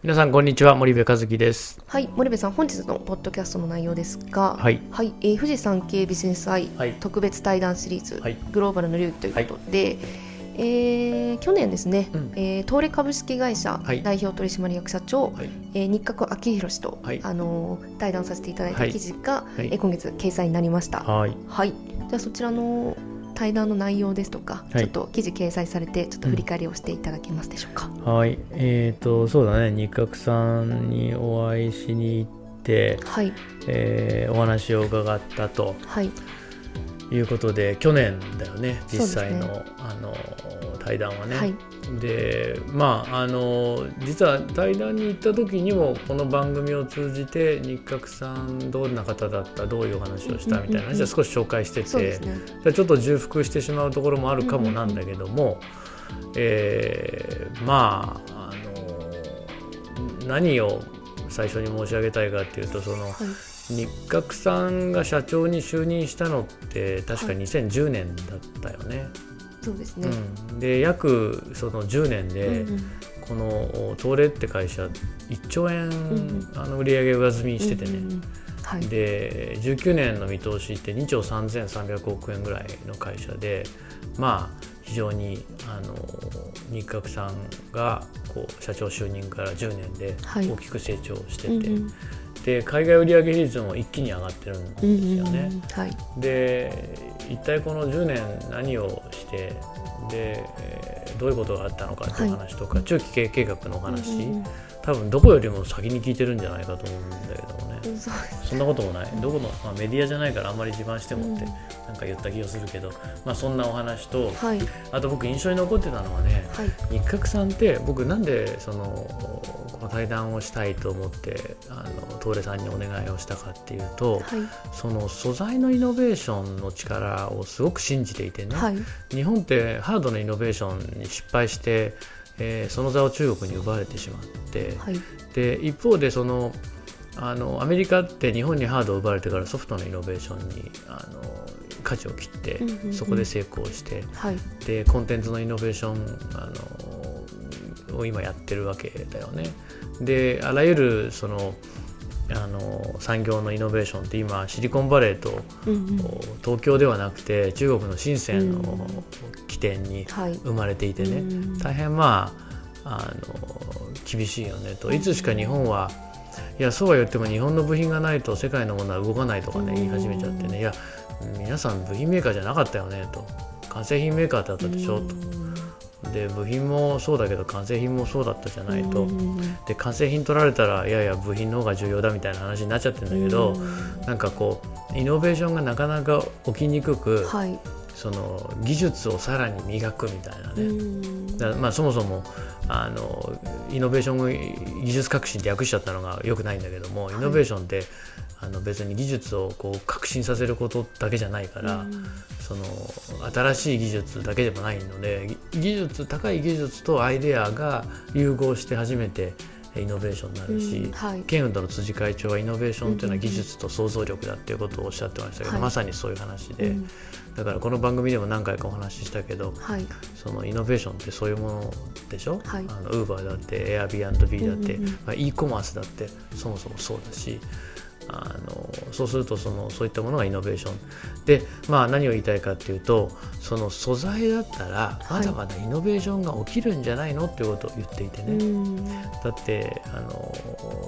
皆さんこんにちは森部和樹です。はい森部さん本日のポッドキャストの内容ですがはい、はいえー、富士山系ビジネス愛、はい。特別対談シリーズ、はい。グローバルの流儀ということで、えー去年ですね、うん。えー東レ株式会社はい。代表取締役社長、はい。えー日角昭弘氏と、はい。あのー対談させていただいたはい。記事が、はい。えー今月掲載になりました。はい。はい、じゃあそちらの対談の内容ですとか、はい。ちょっと記事掲載されてちょっと振り返りをしていただけますでしょうか？はい。えーとそうだね。日角さんにお会いしに行って、はい。えーお話を伺ったと。はいいうことで去年だよね実際の、そうであの対談はね、はい。でまああの実は対談に行った時にもこの番組を通じて日角さんどんな方だったどういうお話をしたみたいな話は少し紹介してて、ちょっと重複してしまうところもあるかもなんだけども、えーまああの何を最初に申し上げたいかっていうとそのはい日角さんが社長に就任したのって確か2010年だったよね。そうですね。うん、で約その10年で、うんうんこの東レって会社1兆円、んあの売り上げ上積みしててね。うんうんうんはい。で19年の見通しって2兆3300億円ぐらいの会社でまあ非常にあの日角さんがこう社長就任から10年ではい大きく成長してて、うんうんで海外売上比率も一気に上がってるんですよね。はい。で一体この10年何をしてで、えーどういうことがあったのかっていう話とか、中期経営計画のお話、うんうん多分どこよりも先に聞いてるんじゃないかと思うんだけどもね。うんそんなこともない、どこの、まあ、メディアじゃないからあんまり自慢してもってうん。なんか言った気がするけど、まあ、そんなお話と、はい。あと僕印象に残ってたのはねはい。日角さんって僕なんでそのこの対談をしたいと思ってあの東レさんにお願いをしたかっていうと、はい。その素材のイノベーションの力をすごく信じていてね、はい。日本ってハードのイノベーションに失敗して、えーその座を中国に奪われてしまって、はい。で一方でそのあのアメリカって日本にハードを奪われてからソフトのイノベーションにあの舵を切って、うんうんうん。そこで成功してはい。でコンテンツのイノベーションあのを今やってるわけだよね。であらゆるそのあの産業のイノベーションって今シリコンバレーとうんうん。東京ではなくて中国の深センの起点にはい。生まれていてね、うん大変まああの厳しいよねと。いつしか日本はいやそうは言っても日本の部品がないと世界のものは動かないとかねうん。言い始めちゃってね。いや皆さん部品メーカーじゃなかったよねと。完成品メーカーだったでしょとで部品もそうだけど完成品もそうだったじゃないと。で完成品取られたらいやいや部品の方が重要だみたいな話になっちゃってるんだけどなんかこうイノベーションがなかなか起きにくくはい。その技術をさらに磨くみたいなね、うんだまあ、そもそもあのイノベーション技術革新って訳しちゃったのがよくないんだけども、い。イノベーションってあの別に技術をこう革新させることだけじゃないから、うんその新しい技術だけでもないのでぎ技術高い技術とアイデアが融合して初めてイノベーションになるし、うんはい。ケンウッドの辻会長はイノベーションというのは技術と想像力だっていうことをおっしゃってましたけど、はい。まさにそういう話で、うん。だからこの番組でも何回かお話ししたけどはい。そのイノベーションってそういうものでしょ、はい。あのウーバーだって Airbnb だって、うんまあ、e コマースだってそもそもそうだしあのそうするとそのそういったものがイノベーション。で、まあ、何を言いたいかっていうとその素材だったらまだまだイノベーションが起きるんじゃないのっていうことを言っていてね、うん。だってあの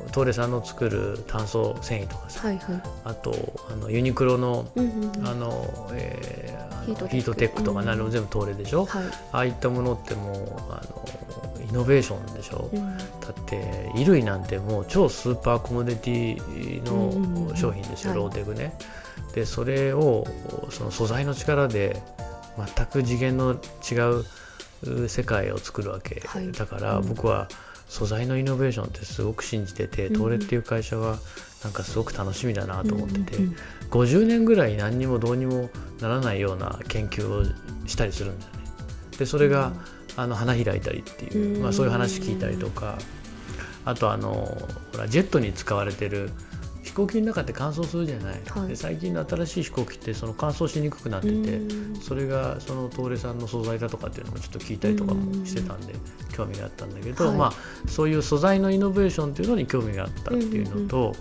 東レさんの作る炭素繊維とかさはいはい。あとあのユニクロのうんうんうん。あの、えーあのヒートテック。とかなるの全部東レでしょ、はい。ああいったものってもうあのイノベーションでしょ、うん。だって衣類なんてもう超スーパーコモディティうんうんうんの商品ですよ、はい。ローテクね。でそれをその素材の力で全く次元の違う世界を作るわけ、はい。だからうん。僕は素材のイノベーションってすごく信じてて、東レっていう会社はなんかすごく楽しみだなと思ってて、うんうん50年ぐらい何にもどうにもならないような研究をしたりするんだよね。でそれが、あの花開いたりっていう、うん。まあ、そういう話聞いたりとか。あとあのほらジェットに使われてる飛行機の中って乾燥するじゃない、はい。で最近の新しい飛行機ってその乾燥しにくくなってて、うん。それがその東レさんの素材だとかっていうのもちょっと聞いたりとかもしてたんで、興味があったんだけど、はい。まあそういう素材のイノベーションっていうのに興味があったっていうのと、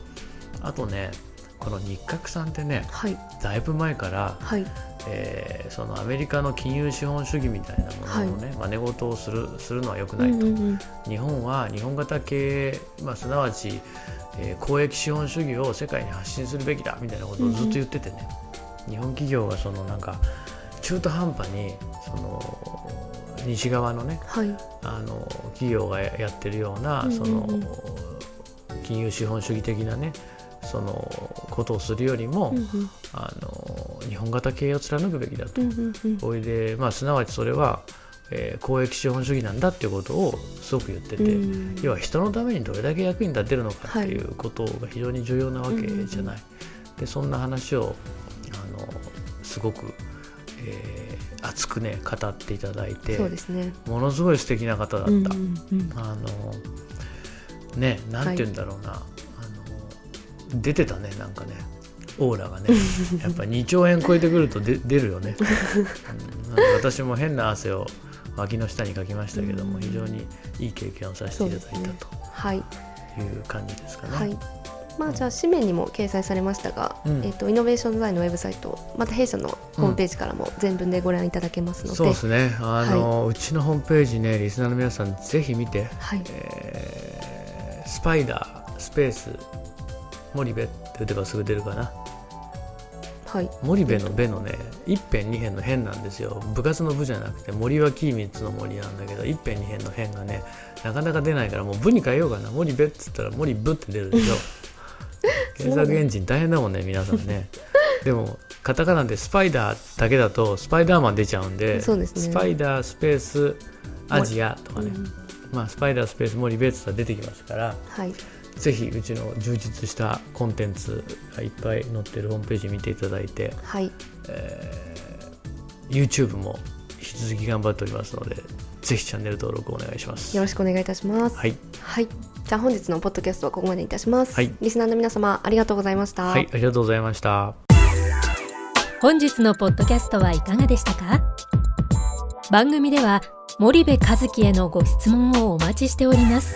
あとねこの日覚さんってねはい。だいぶ前から、はいえーそのアメリカの金融資本主義みたいなもののね、真似事をするするのは良くないと、うんうんうん。日本は日本型経営、まあ、すなわち、えー公益資本主義を世界に発信するべきだみたいなことをずっと言っててね、日本企業がそのなんか中途半端にその西側のねはい。あの企業がやってるような、うんうんうん。その金融資本主義的なねそのことをするよりも、うんうん。あの日本型経営を貫くべきだと。おいで、まあ、すなわちそれは、えー公益資本主義なんだっていうことをすごく言ってて、うん。要は人のためにどれだけ役に立てるのかっていうことが非常に重要なわけじゃない。でそんな話をあのすごく、えー熱くね語っていただいてそうですね。ものすごい素敵な方だった。あのねなんて言うんだろうな、あの出てたねなんかねオーラがね やっぱ2兆円超えてくるとで出るよね、うん。私も変な汗を脇の下にかきましたけども、うん。非常にいい経験をさせていただいたはい。という感じですかね。はい。まあじゃあ紙面にも掲載されましたが、うん。えっ、とイノベーションデザインのウェブサイト、また弊社のホームページからも全文でご覧いただけますので、そうですね。あの、うちのホームページねリスナーの皆さんぜひ見て、はい。えースパイダースペース森部って打てばすぐ出るかなはい。森部の部のね一辺二辺の辺なんですよ。部活の部じゃなくて森は木三つの森なんだけど一辺二辺の辺がねなかなか出ないからもう部に変えようかな。森部っつったら森部って出るでしょ。検索エンジン大変だもんね皆さんね。でもカタカナでスパイダーだけだとスパイダーマン出ちゃうんでね。スパイダースペースアジアとかね、うん。まあスパイダースペース森部っつったら出てきますから。はいぜひうちの充実したコンテンツがいっぱい載ってるホームページ見ていただいてはいえー YouTube も引き続き頑張っておりますのでぜひチャンネル登録お願いしますよろしくお願いいたします。はい、はい。じゃあ本日のポッドキャストはここまでいたします。はいリスナーの皆様ありがとうございました。はい、ありがとうございました本日のポッドキャストはいかがでしたか？番組では森部和樹へのご質問をお待ちしております